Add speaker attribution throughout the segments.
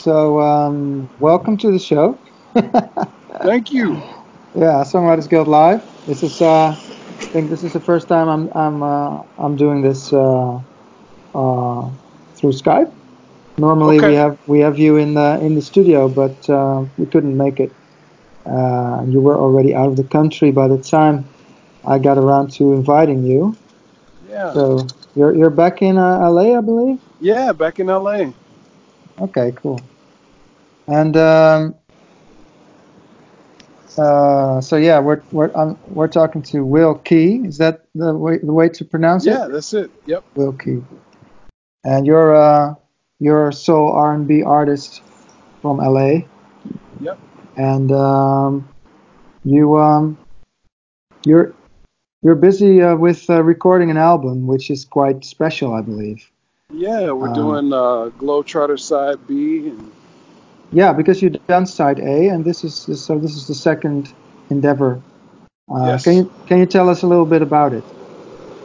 Speaker 1: So, um, welcome to the show.
Speaker 2: Thank you.
Speaker 1: Yeah, Songwriters Guild Live. This is, uh, I think this is the first time I'm I'm uh, I'm doing this uh, uh, through Skype. Normally
Speaker 2: Okay.
Speaker 1: we have we have you in the in the studio, but uh, we couldn't make it. Uh, you were already out of the country by the time I got around to inviting you.
Speaker 2: Yeah.
Speaker 1: So you're you're back in uh, LA, I believe.
Speaker 2: Yeah, back in LA.
Speaker 1: Okay, cool. And um, uh, so yeah, we're we're um, we're talking to Wil Key. Is that the way the way to pronounce it?
Speaker 2: Yeah, that's it. Yep.
Speaker 1: Wil Key. And you're uh you're a soul R&B artist from LA.
Speaker 2: Yep.
Speaker 1: And um, you um you're you're busy uh, with uh, recording an album, which is quite special, I believe.
Speaker 2: Yeah, we're
Speaker 1: Uh,
Speaker 2: doing uh, Globetrotter side B, and
Speaker 1: Yeah, because you've done side A, and this is so this is the second endeavor. Uh,
Speaker 2: Yes.
Speaker 1: Can you can you tell us a little bit about it?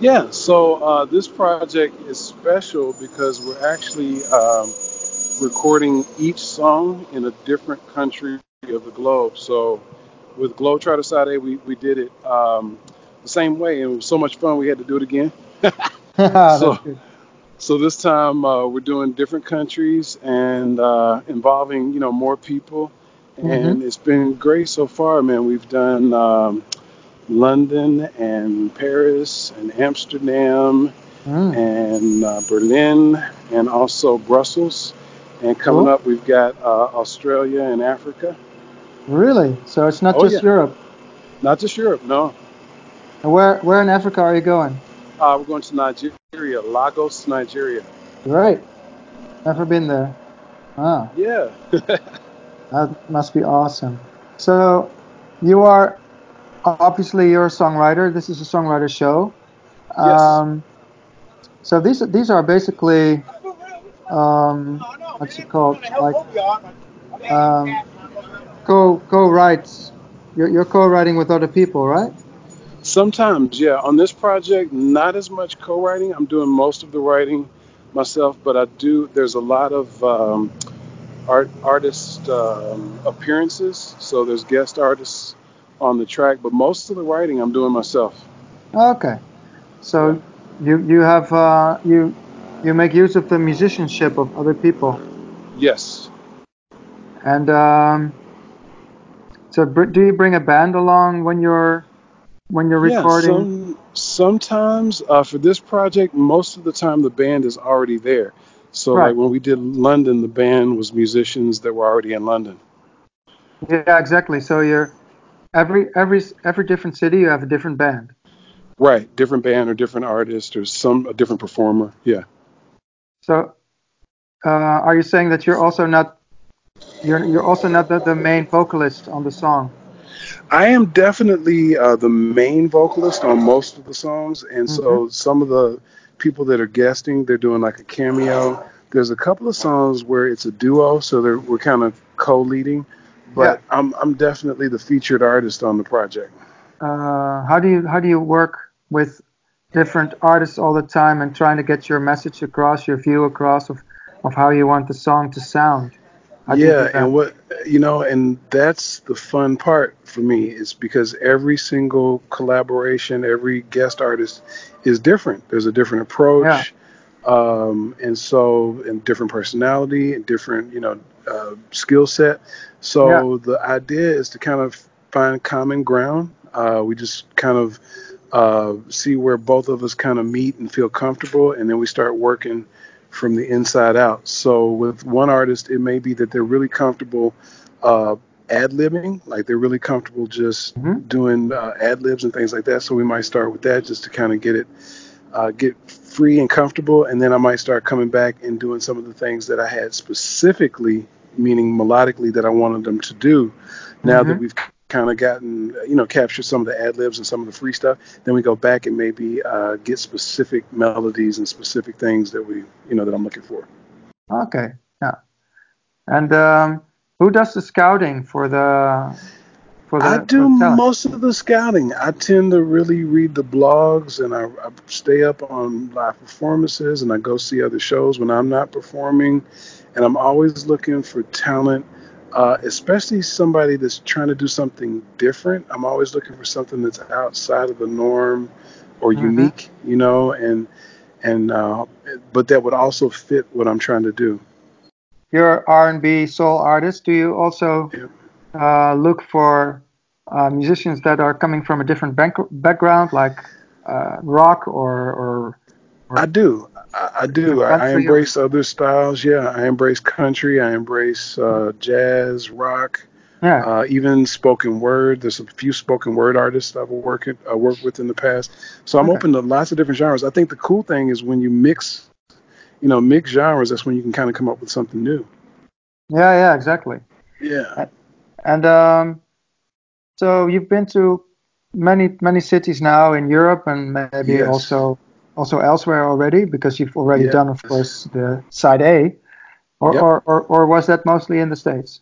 Speaker 2: yeah. So uh, this project is special because we're actually um, recording each song in a different country of the globe. So with Globetrotter side A, we we did it um, the same way, and it was so much fun. We had to do it again. So. So this time uh, we're doing different countries and uh, involving you know more people,
Speaker 1: hmm
Speaker 2: and it's been great so far, man. We've done um, London and Paris and Amsterdam
Speaker 1: Mm,
Speaker 2: and uh, Berlin and also Brussels, and coming
Speaker 1: cool.
Speaker 2: up we've got uh, Australia and Africa.
Speaker 1: Really? So it's not
Speaker 2: Oh
Speaker 1: just
Speaker 2: yeah,
Speaker 1: Europe.
Speaker 2: not just Europe, no.
Speaker 1: And Where where in Africa are you going?
Speaker 2: Uh, we're going to Nigeria, Lagos, Nigeria.
Speaker 1: Great. Never been there. Ah,
Speaker 2: Yeah.
Speaker 1: that must be awesome. So you are obviously you're a songwriter. This is a songwriter show.
Speaker 2: yes.
Speaker 1: Um, so these these are basically um, what's it called? Like um, co co-writes. You're, you're co-writing with other people, right?
Speaker 2: Sometimes, yeah. On this project, not as much co-writing. I'm doing most of the writing myself, but I do. There's a lot of um, art artist um, appearances, so there's guest artists on the track. But most of the writing, I'm doing myself.
Speaker 1: Okay. So you you have uh, you you make use of the musicianship of other people,
Speaker 2: Yes.
Speaker 1: and um, so br- do you bring a band along when you're when you're
Speaker 2: Yeah.
Speaker 1: recording?
Speaker 2: Some sometimes uh, for this project, most of the time the band is already there. So like when we did London, the band was musicians that were already in London.
Speaker 1: Yeah, exactly. So you're every every every different city you have a different band.
Speaker 2: Right. Different band or different artist or some a different performer. Yeah.
Speaker 1: So uh, are you saying that you're also not you're you're also not the, the main vocalist on the song?
Speaker 2: I am definitely uh, the main vocalist on most of the songs, and
Speaker 1: hmm
Speaker 2: so some of the people that are guesting, they're doing like a cameo. There's a couple of songs where it's a duo, so they're, we're kind of co-leading,
Speaker 1: Yeah.
Speaker 2: but I'm I'm definitely the featured artist on the project.
Speaker 1: Uh, how do you how do you work with different artists all the time and trying to get your message across, your view across of, of how you want the song to sound? How do you do
Speaker 2: Yeah, and what you know, and that's the fun part for me is because every single collaboration, every guest artist is different. There's a different
Speaker 1: Yeah.
Speaker 2: approach, um, and so and different personality and different you know uh, skill set.
Speaker 1: Yeah.
Speaker 2: So the idea is to kind of find common ground. Uh, we just kind of uh, see where both of us kind of meet and feel comfortable, and then we start working from the inside out. So with one artist, it may be that they're really comfortable uh, ad libbing, like they're really comfortable just
Speaker 1: hmm
Speaker 2: doing uh, ad libs and things like that. So we might start with that just to kind of get it uh, get free and comfortable, and then I might start coming back and doing some of the things that I had specifically, meaning melodically, that I wanted them to do. Now that
Speaker 1: hmm
Speaker 2: we've kind of gotten, you know, captured some of the ad libs and some of the free stuff, then we go back and maybe uh, get specific melodies and specific things that we, you know, that I'm looking for.
Speaker 1: Okay. Yeah. And um, who does the scouting for the for the.
Speaker 2: I do most of the scouting. I tend to really read the blogs and I, I stay up on live performances and I go see other shows when I'm not performing. And I'm always looking for talent, uh, especially somebody that's trying to do something different. I'm always looking for something that's outside of the norm or
Speaker 1: Mhm.
Speaker 2: unique, you know, and and uh, but that would also fit what I'm trying to do.
Speaker 1: You're R&B soul artist. Do you also
Speaker 2: Yeah.
Speaker 1: uh, look for uh, musicians that are coming from a different bank- background, like uh, rock or or
Speaker 2: I do. I, I do. I, I embrace other styles. Yeah, I embrace country. I embrace uh, jazz, rock,
Speaker 1: yeah?
Speaker 2: uh, even spoken word. There's a few spoken word artists I've worked uh, worked with in the past. So I'm
Speaker 1: Okay.
Speaker 2: open to lots of different genres. I think the cool thing is when you mix, you know, mix genres. That's when you can kind of come up with something new.
Speaker 1: yeah, yeah, exactly.
Speaker 2: Yeah.
Speaker 1: And um, so you've been to many many cities now in Europe and maybe
Speaker 2: Yes.
Speaker 1: also also elsewhere already because you've already
Speaker 2: Yes.
Speaker 1: done, of course, the side A, or,
Speaker 2: Yep.
Speaker 1: or, or or was that mostly in the states?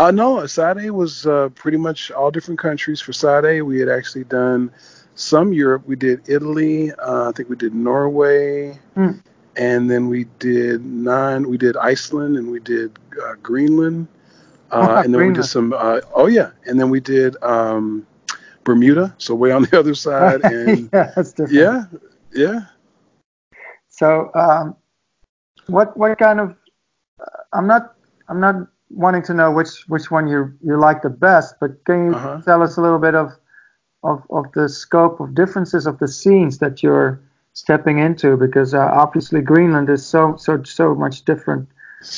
Speaker 2: Uh, no, Side A was uh, pretty much all different countries. For Side A, we had actually done some Europe. We did Italy. Uh, I think we did Norway.
Speaker 1: Hmm.
Speaker 2: And then we did nine. We did Iceland and we did uh, Greenland. Uh, and then we did some. Uh, oh yeah, and then we did um, Bermuda, so way on the other side. And
Speaker 1: yeah, that's different.
Speaker 2: yeah, yeah.
Speaker 1: So, um, what what kind of? Uh, I'm not I'm not wanting to know which which one you you like the best, but can you
Speaker 2: Uh-huh.
Speaker 1: tell us a little bit of of of the scope of differences of the scenes that you're stepping into? Because uh, obviously Greenland is so so so much different.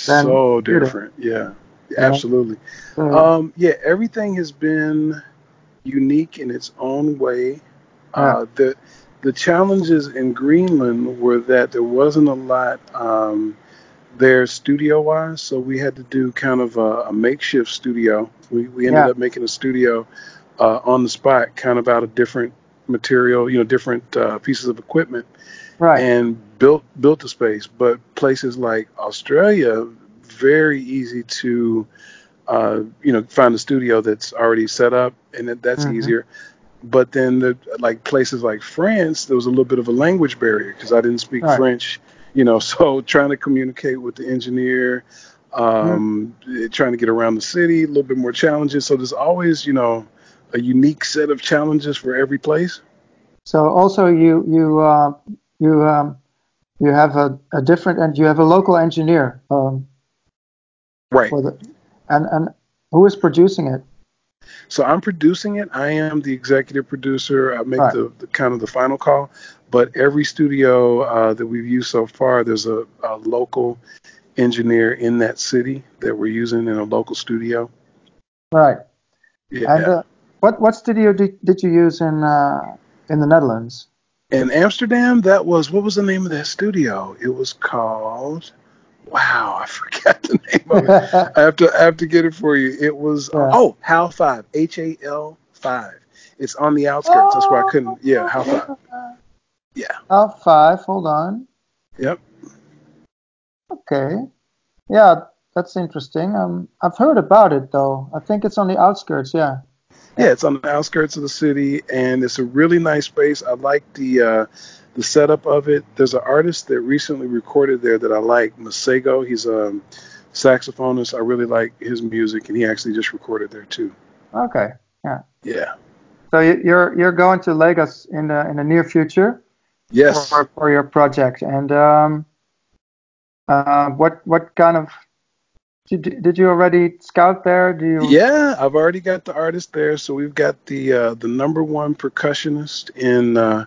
Speaker 1: Then
Speaker 2: So different. Yeah,
Speaker 1: Yeah.
Speaker 2: absolutely.
Speaker 1: So,
Speaker 2: Um, yeah, everything has been unique in its own way. Uh, the the challenges in Greenland were that there wasn't a lot um, there studio wise, so we had to do kind of a, a makeshift studio. We we ended
Speaker 1: Yeah.
Speaker 2: up making a studio uh, on the spot, kind of out of different material, you know, different uh, pieces of equipment
Speaker 1: right.
Speaker 2: and built built the space. But places like Australia, very easy to uh, you know find a studio that's already set up, and that, that's
Speaker 1: Mhm.
Speaker 2: easier. But then the like places like France, there was a little bit of a language barrier because I didn't speak
Speaker 1: Right.
Speaker 2: French, you know. So trying to communicate with the engineer, um, eh, trying to get around the city, a little bit more challenges. So there's always you know a unique set of challenges for every place.
Speaker 1: So also you you uh, you um, you have a, a different and you have a local engineer um,
Speaker 2: Right.
Speaker 1: the and and who is producing it?
Speaker 2: So I'm producing it. I am the executive producer. I make
Speaker 1: Right.
Speaker 2: the, the kind of the final call. But every studio uh, that we've used so far, there's a, a local engineer in that city that we're using in a local studio.
Speaker 1: Right.
Speaker 2: Yeah.
Speaker 1: And uh, what what studio did, did you use in uh, in the Netherlands?
Speaker 2: in Amsterdam, that was what was the name of that studio? It was called. Wow, I forgot the name of it. I have to I have to get it for you. It was
Speaker 1: Yeah.
Speaker 2: oh Hal Five H A L Five. It's on the outskirts. That's why I couldn't. Yeah, Hal Five. Yeah.
Speaker 1: HAL five. Hold on.
Speaker 2: Yep.
Speaker 1: Okay. Yeah, that's interesting. Um, I've heard about it though. I think it's on the outskirts. Yeah.
Speaker 2: Yeah, it's on the outskirts of the city, and it's a really nice space. I like the uh, the setup of it. There's an artist that recently recorded there that I like, Masego. He's a saxophonist. I really like his music, and he actually just recorded there too.
Speaker 1: Okay.
Speaker 2: Yeah. Yeah.
Speaker 1: So you- you're you're going to Lagos in the in the near future
Speaker 2: Yes.
Speaker 1: for for your project, and um, uh, what what kind of did did you already scout there? Do you?
Speaker 2: Yeah, I've already got the artist there. So we've got the uh, the number one percussionist in uh,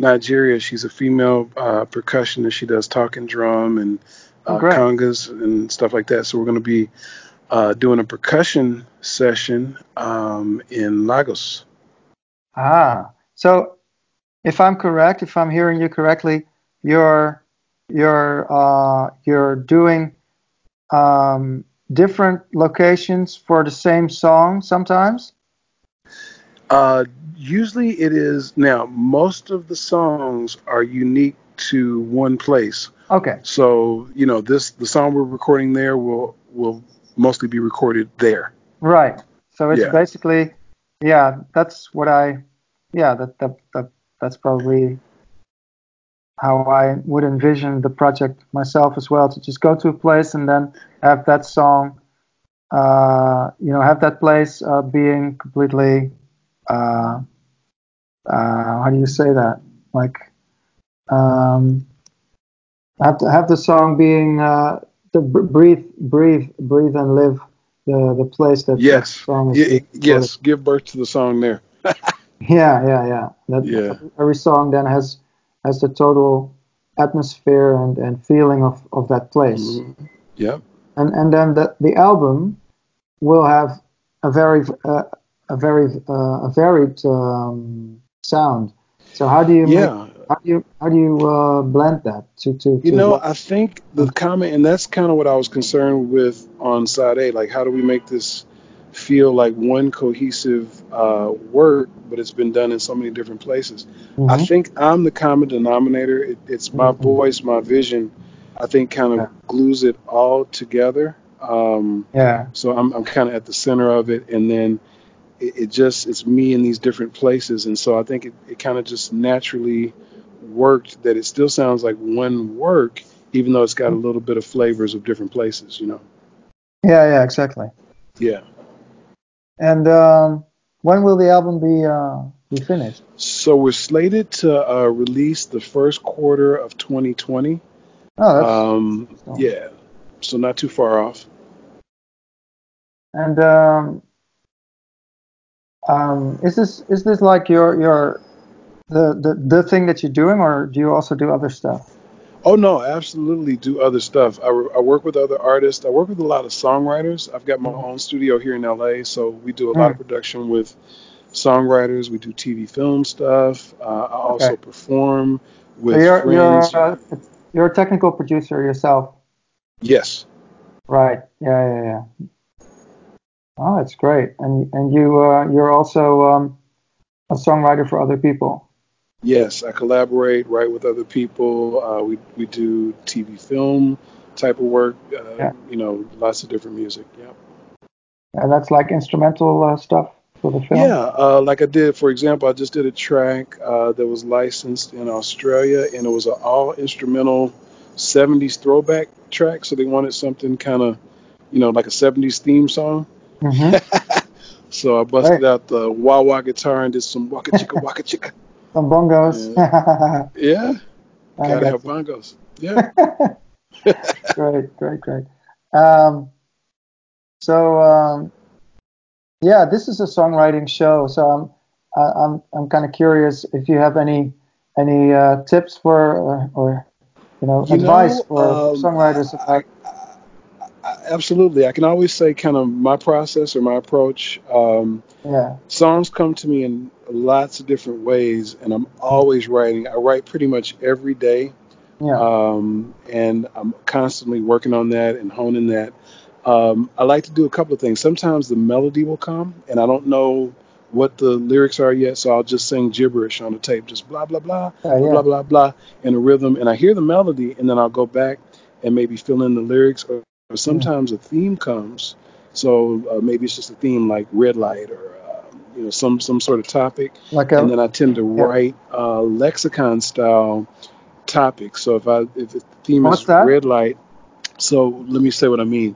Speaker 2: Nigeria. She's a female uh, percussionist. She does talking drum and
Speaker 1: Oh,
Speaker 2: uh,
Speaker 1: great.
Speaker 2: congas and stuff like that. So we're going to be uh, doing a percussion session um, in Lagos.
Speaker 1: Ah, so if I'm correct, if I'm hearing you correctly, you're you're uh, you're doing um, different locations for the same song sometimes.
Speaker 2: Uh, usually it is now. Most of the songs are unique to one place.
Speaker 1: Okay,
Speaker 2: So you know this the song we're recording there will will mostly be recorded there.
Speaker 1: right. So it's
Speaker 2: Yeah.
Speaker 1: basically yeah, that's what I, yeah, that, that, that that's probably how I would envision the project myself as well. To just go to a place and then have that song, uh, you know, have that place uh, being completely, uh, uh, how do you say that? Like, um, have to have the song being uh, to breathe, breathe, breathe, and live the the place that
Speaker 2: Yes.
Speaker 1: the song is.
Speaker 2: Yeah,
Speaker 1: being
Speaker 2: yes. Give birth to the song there.
Speaker 1: Yeah, yeah, yeah. That
Speaker 2: Yeah.
Speaker 1: every song then has has the total atmosphere and, and feeling of, of that place.
Speaker 2: Mhm. Yep.
Speaker 1: And and then the the album will have a very uh, a very uh, a varied um, sound. So how do you make, how do you how do you uh, blend that to to,
Speaker 2: You
Speaker 1: to
Speaker 2: know, I think the comment, and that's kind of what I was concerned with on side A. Like, how do we make this feel like one cohesive uh, work, but it's been done in so many different places? I
Speaker 1: Mhm.
Speaker 2: think I'm the common denominator. It, it's my
Speaker 1: Mhm.
Speaker 2: voice, my vision. I think kind
Speaker 1: Yeah.
Speaker 2: of glues it all together. Um,
Speaker 1: yeah
Speaker 2: so I'm, I'm kind of at the center of it, and then it, it just it's me in these different places, and so I think it, it kind of just naturally worked that it still sounds like one work, even though it's got a little bit of flavors of different places. You know?
Speaker 1: yeah yeah exactly.
Speaker 2: Yeah.
Speaker 1: And um, when will the album be uh, be finished?
Speaker 2: So we're slated to uh, release the first quarter of 2020.
Speaker 1: Oh, that's
Speaker 2: Um, yeah, so not too far off.
Speaker 1: And um, um, is this is this like your your the, the the thing that you're doing, or do you also do other stuff?
Speaker 2: Oh no, absolutely do other stuff. I, I work with other artists. I work with a lot of songwriters. I've got my own studio here in LA, so we do a lot of production with songwriters. We do TV, film stuff. Uh, I also
Speaker 1: Okay.
Speaker 2: perform with
Speaker 1: so you're you're
Speaker 2: friends.
Speaker 1: uh, you're a technical producer yourself,
Speaker 2: Yes,
Speaker 1: right? Yeah, yeah, yeah. Oh, that's great. And and you uh, you're also um, a songwriter for other people.
Speaker 2: yes, I collaborate, write with other people. Uh, we we do TV, film type of work. Uh,
Speaker 1: Yeah.
Speaker 2: You know, lots of different music. Yeah.
Speaker 1: And that's like instrumental uh, stuff for the film.
Speaker 2: Yeah, uh, like I did, for example, I just did a track uh, that was licensed in Australia, and it was an all instrumental 70s throwback track. So they wanted something kind of, you know, like a 70s theme song.
Speaker 1: Hmm
Speaker 2: So I busted
Speaker 1: Right.
Speaker 2: out the wah wah guitar and did some waka chicka waka chicka.
Speaker 1: Some bongos.
Speaker 2: Yeah,
Speaker 1: I
Speaker 2: gotta have
Speaker 1: you.
Speaker 2: bongos. Yeah.
Speaker 1: great, great, great. Um, so um, yeah, this is a songwriting show. So I'm I, I'm I'm kind of curious if you have any any uh, tips for or, or you know
Speaker 2: You
Speaker 1: advice
Speaker 2: know,
Speaker 1: for
Speaker 2: um,
Speaker 1: songwriters about
Speaker 2: I, absolutely. I can always say kind of my process or my approach. Um,
Speaker 1: yeah
Speaker 2: songs come to me in lots of different ways, and I'm always writing. I write pretty much every day,
Speaker 1: yeah
Speaker 2: um, and I'm constantly working on that and honing that. Um, I like to do a couple of things. Sometimes the melody will come, and I don't know what the lyrics are yet, so I'll just sing gibberish on the tape, just blah blah blah, blah
Speaker 1: yeah
Speaker 2: blah blah blah, in a rhythm, and I hear the melody, and then I'll go back and maybe fill in the lyrics, or, or sometimes a theme comes. So uh, maybe it's just a theme like red light or uh, you know some some sort of topic,
Speaker 1: like
Speaker 2: and
Speaker 1: a
Speaker 2: then I tend to
Speaker 1: yeah.
Speaker 2: write uh, lexicon style topics. So if I if the theme
Speaker 1: What's
Speaker 2: is
Speaker 1: that?
Speaker 2: red light, so let me say what I mean.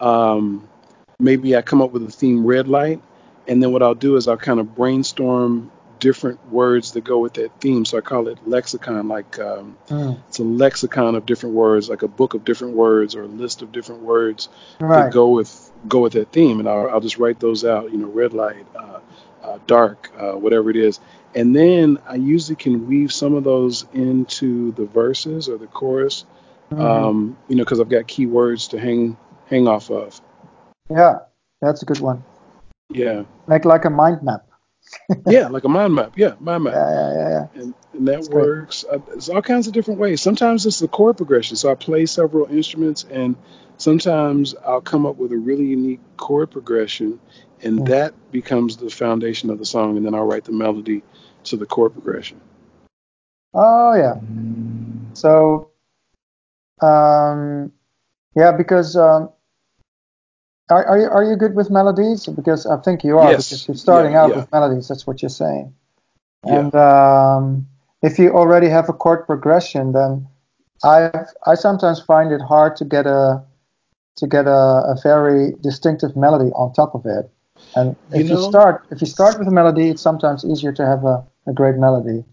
Speaker 2: Um, maybe I come up with a theme red light, and then what I'll do is I'll kind of brainstorm different words that go with that theme. So I call it lexicon, like um,
Speaker 1: Mm,
Speaker 2: it's a lexicon of different words, like a book of different words or a list of different words that go with go with that theme, and I'll, I'll just write those out. You know, red light, uh, uh, dark, uh, whatever it is, and then I usually can weave some of those into the verses or the chorus.
Speaker 1: Mhm.
Speaker 2: Um, you know, because I've got key words to hang hang off of.
Speaker 1: yeah that's a good one.
Speaker 2: Yeah,
Speaker 1: Make like a mind map.
Speaker 2: Yeah, like a mind map. Yeah, mind map.
Speaker 1: Yeah yeah yeah yeah.
Speaker 2: and, and that
Speaker 1: That's
Speaker 2: works. Uh, There's all kinds of different ways. Sometimes it's the chord progression. So I play several instruments, and sometimes I'll come up with a really unique chord progression, and
Speaker 1: Mm.
Speaker 2: that becomes the foundation of the song. And then I'll write the melody to the chord progression.
Speaker 1: Oh yeah. So um, yeah, because um, are, are you are you good with melodies? Because I think you are.
Speaker 2: Yes.
Speaker 1: Because you're starting
Speaker 2: Yeah,
Speaker 1: out
Speaker 2: yeah.
Speaker 1: with melodies. That's what you're saying.
Speaker 2: Yeah.
Speaker 1: And um, if you already have a chord progression, then I I sometimes find it hard to get a to get a, a very distinctive melody on top of it. And if you
Speaker 2: know-
Speaker 1: start if you start with a melody, it's sometimes easier to have a, a great melody.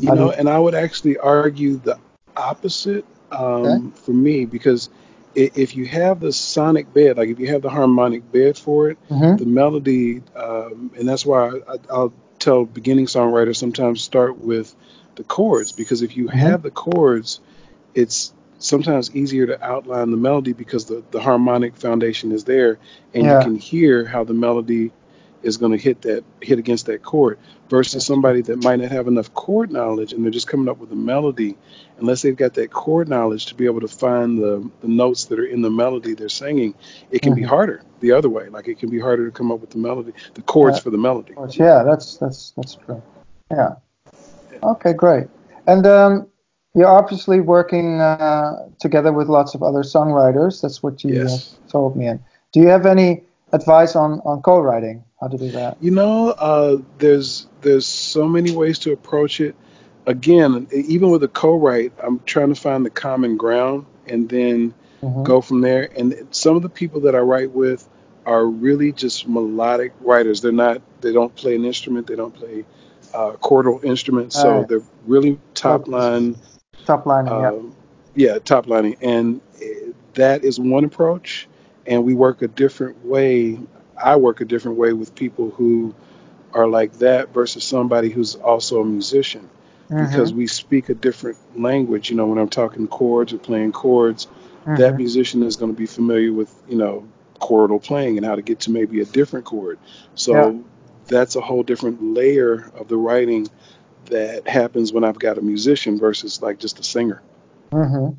Speaker 2: You know,
Speaker 1: you-
Speaker 2: and I would actually argue the opposite um, for me because if you have the sonic bed, like if you have the harmonic bed for it,
Speaker 1: hmm
Speaker 2: the melody, um, and that's why I, I'll tell beginning songwriters sometimes start with the chords because if you
Speaker 1: Mhm.
Speaker 2: have the chords, it's sometimes easier to outline the melody because the, the harmonic foundation is there and
Speaker 1: Yeah.
Speaker 2: you can hear how the melody is going to hit that hit against that chord versus somebody that might not have enough chord knowledge and they're just coming up with a melody unless they've got that chord knowledge to be able to find the, the notes that are in the melody they're singing it can be
Speaker 1: Mhm.
Speaker 2: harder the other way like it can be harder to come up with the melody the chords
Speaker 1: Yeah.
Speaker 2: for the melody.
Speaker 1: Yeah, that's that's that's true. Yeah. Okay, great. And um, you're obviously working uh, together with lots of other songwriters. That's what you
Speaker 2: Yes.
Speaker 1: uh, told me. And do you have any advice on on co-writing? How to do that?
Speaker 2: You know, uh, there's there's so many ways to approach it. Again, even with a co-write, I'm trying to find the common ground and then
Speaker 1: hmm
Speaker 2: go from there. And some of the people that I write with are really just melodic writers. They're not. They don't play an instrument. They don't play uh, chordal instruments. So
Speaker 1: Right.
Speaker 2: they're really top line
Speaker 1: Top lining. Yeah.
Speaker 2: um, yeah, top lining, and eh, that is one approach. And we work a different way. I work a different way with people who are like that versus somebody who's also a musician because
Speaker 1: hmm
Speaker 2: we speak a different language. You know, when I'm talking chords or playing chords, that
Speaker 1: hmm
Speaker 2: musician is going to be familiar with you know chordal playing and how to get to maybe a different chord. So
Speaker 1: Yeah.
Speaker 2: that's a whole different layer of the writing that happens when I've got a musician versus like just a singer.
Speaker 1: hmm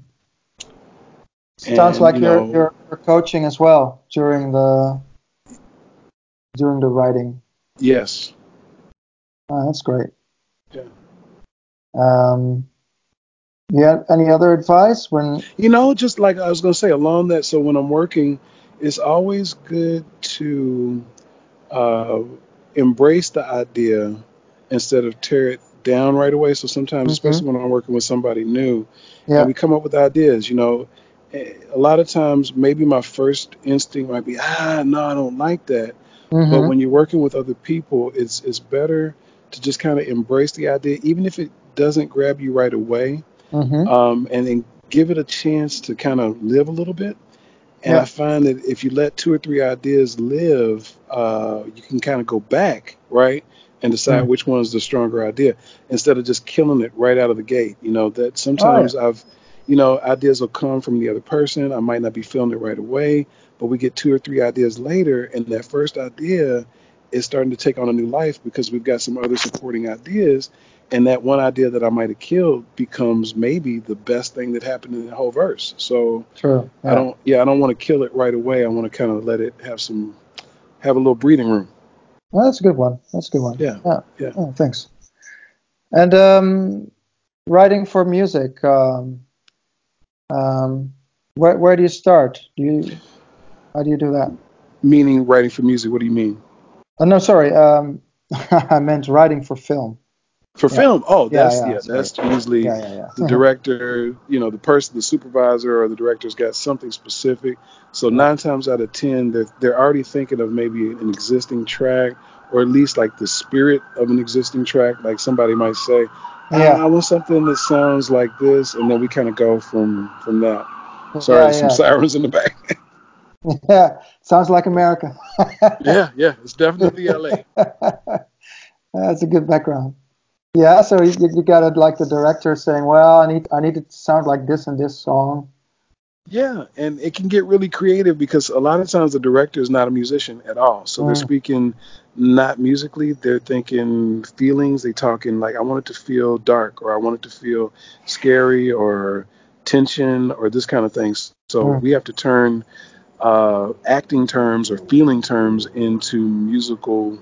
Speaker 1: Sounds
Speaker 2: And
Speaker 1: like
Speaker 2: you know,
Speaker 1: you're you're coaching as well during the during the writing.
Speaker 2: yes,
Speaker 1: Oh, that's great.
Speaker 2: Yeah.
Speaker 1: Um, yeah. Any other advice when?
Speaker 2: you know, just like I was gonna say, along that. So when I'm working, it's always good to uh, embrace the idea instead of tear it down right away. So sometimes,
Speaker 1: hmm
Speaker 2: especially when I'm working with somebody new, and we come up with ideas, you know, eh, a lot of times maybe my first instinct might be, ah, no, I don't like that. But
Speaker 1: hmm
Speaker 2: when you're working with other people, it's it's better to just kind of embrace the idea, even if it doesn't grab you right away,
Speaker 1: hmm
Speaker 2: um, and then give it a chance to kind of live a little bit. And I find that if you let two or three ideas live, uh, you can kind of go back, right, and decide
Speaker 1: Mm.
Speaker 2: which one's the stronger idea instead of just killing it right out of the gate. You know, that
Speaker 1: Oh
Speaker 2: sometimes
Speaker 1: yeah.
Speaker 2: I've, you know, ideas will come from the other person. I might not be feeling it right away, but we get two or three ideas later, and that first idea is starting to take on a new life because we've got some other supporting ideas. And that one idea that I might have killed becomes maybe the best thing that happened in the whole verse. So,
Speaker 1: True.
Speaker 2: I don't. Yeah, I don't want to kill it right away. I want to kind of let it have some, have a little breathing room.
Speaker 1: Well, that's a good one. That's a good one.
Speaker 2: Yeah,
Speaker 1: Yeah.
Speaker 2: yeah.
Speaker 1: Oh, thanks. And um, writing for music. Um, um, where where do you start? Do you how do you do that?
Speaker 2: Meaning writing for music. What do you mean?
Speaker 1: Oh no, sorry. Um, I meant writing for film.
Speaker 2: For
Speaker 1: Yeah.
Speaker 2: film? Oh,
Speaker 1: Yeah.
Speaker 2: that's
Speaker 1: Yeah.
Speaker 2: yeah.
Speaker 1: Sorry.
Speaker 2: That's usually
Speaker 1: Yeah. Yeah.
Speaker 2: the director. You know, the person, the supervisor, or the director's got something specific. So
Speaker 1: yeah.
Speaker 2: nine times out of ten, they're they're already thinking of maybe an existing track, or at least like the spirit of an existing track. Like somebody might say, ah,
Speaker 1: Yeah.
Speaker 2: I want something that sounds like this, and then we kind of go from from that. Sorry,
Speaker 1: Yeah.
Speaker 2: some
Speaker 1: Yeah.
Speaker 2: sirens in the back.
Speaker 1: Yeah. Sounds like America.
Speaker 2: Yeah, yeah, it's definitely LA.
Speaker 1: That's a good background. Yeah, so you, you got it like the director saying, "Well, I need I need it to sound like this in this song."
Speaker 2: Yeah, and it can get really creative because a lot of times the director is not a musician at all. So they're
Speaker 1: Mm,
Speaker 2: speaking not musically, they're thinking feelings. They talking like I want it to feel dark or I want it to feel scary or tension or this kind of things. So
Speaker 1: mm,
Speaker 2: we have to turn uh, acting terms or feeling terms into musical,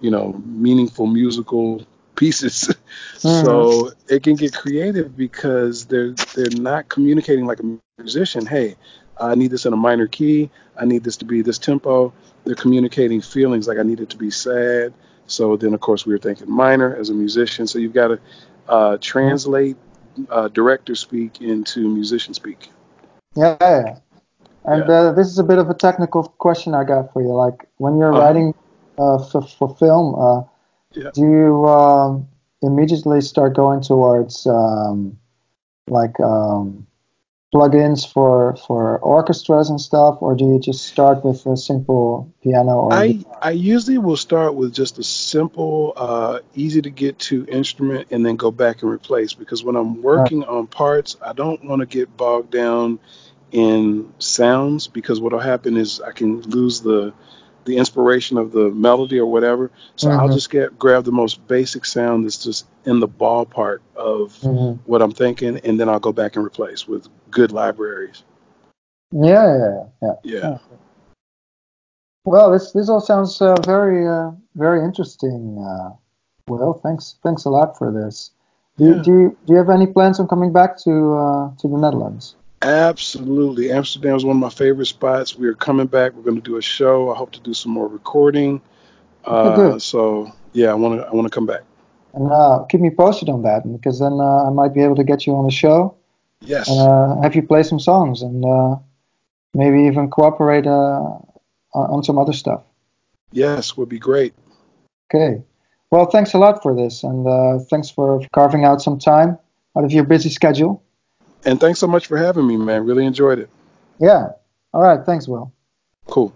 Speaker 2: you know, meaningful musical pieces.
Speaker 1: mhm,
Speaker 2: so it can get creative because they're they're not communicating like a musician. Hey, I need this in a minor key. I need this to be this tempo. They're communicating feelings like I need it to be sad. So then, of course, we were thinking minor as a musician. So you've got to uh, translate uh, director speak into musician speak.
Speaker 1: Yeah. And yeah. Uh, this is a bit of a technical question I got for you. Like when you're uh-huh. writing uh, for, for film, uh, yeah. do you um, immediately start going towards um, like um, plugins for for orchestras and stuff, or do you just start with a simple piano? Or
Speaker 2: I I usually will start with just a simple, uh, easy to get to instrument, and then go back and replace. Because when I'm working right. on parts, I don't want to get bogged down in sounds because what'll happen is I can lose the the inspiration of the melody or whatever. So mm-hmm. I'll just get grab the most basic sound that's just in the ballpark of mm-hmm. what I'm thinking, and then I'll go back and replace with good libraries.
Speaker 1: Yeah, yeah, yeah. Yeah. Well, this this all sounds uh, very uh, very interesting. Uh, Wil, thanks thanks a lot for this. Do, yeah. do you do you have any plans on coming back to uh, to the Netherlands?
Speaker 2: Absolutely. Amsterdam is one of my favorite spots. We are coming back. We're going to do a show. I hope to do some more recording. Uh, so yeah, I want to I want to come back.
Speaker 1: And uh, keep me posted on that because then uh, I might be able to get you on the show.
Speaker 2: Yes.
Speaker 1: And uh, have you play some songs and uh, maybe even cooperate uh, on some other stuff.
Speaker 2: Yes, would be great.
Speaker 1: Okay. Well, thanks a lot for this, and thanks for carving out some time out of your busy schedule.
Speaker 2: And thanks so much for having me, man. Really enjoyed it.
Speaker 1: Yeah. All right. Thanks, Wil.
Speaker 2: Cool.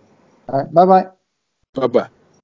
Speaker 1: All right. Bye bye.
Speaker 2: Bye bye.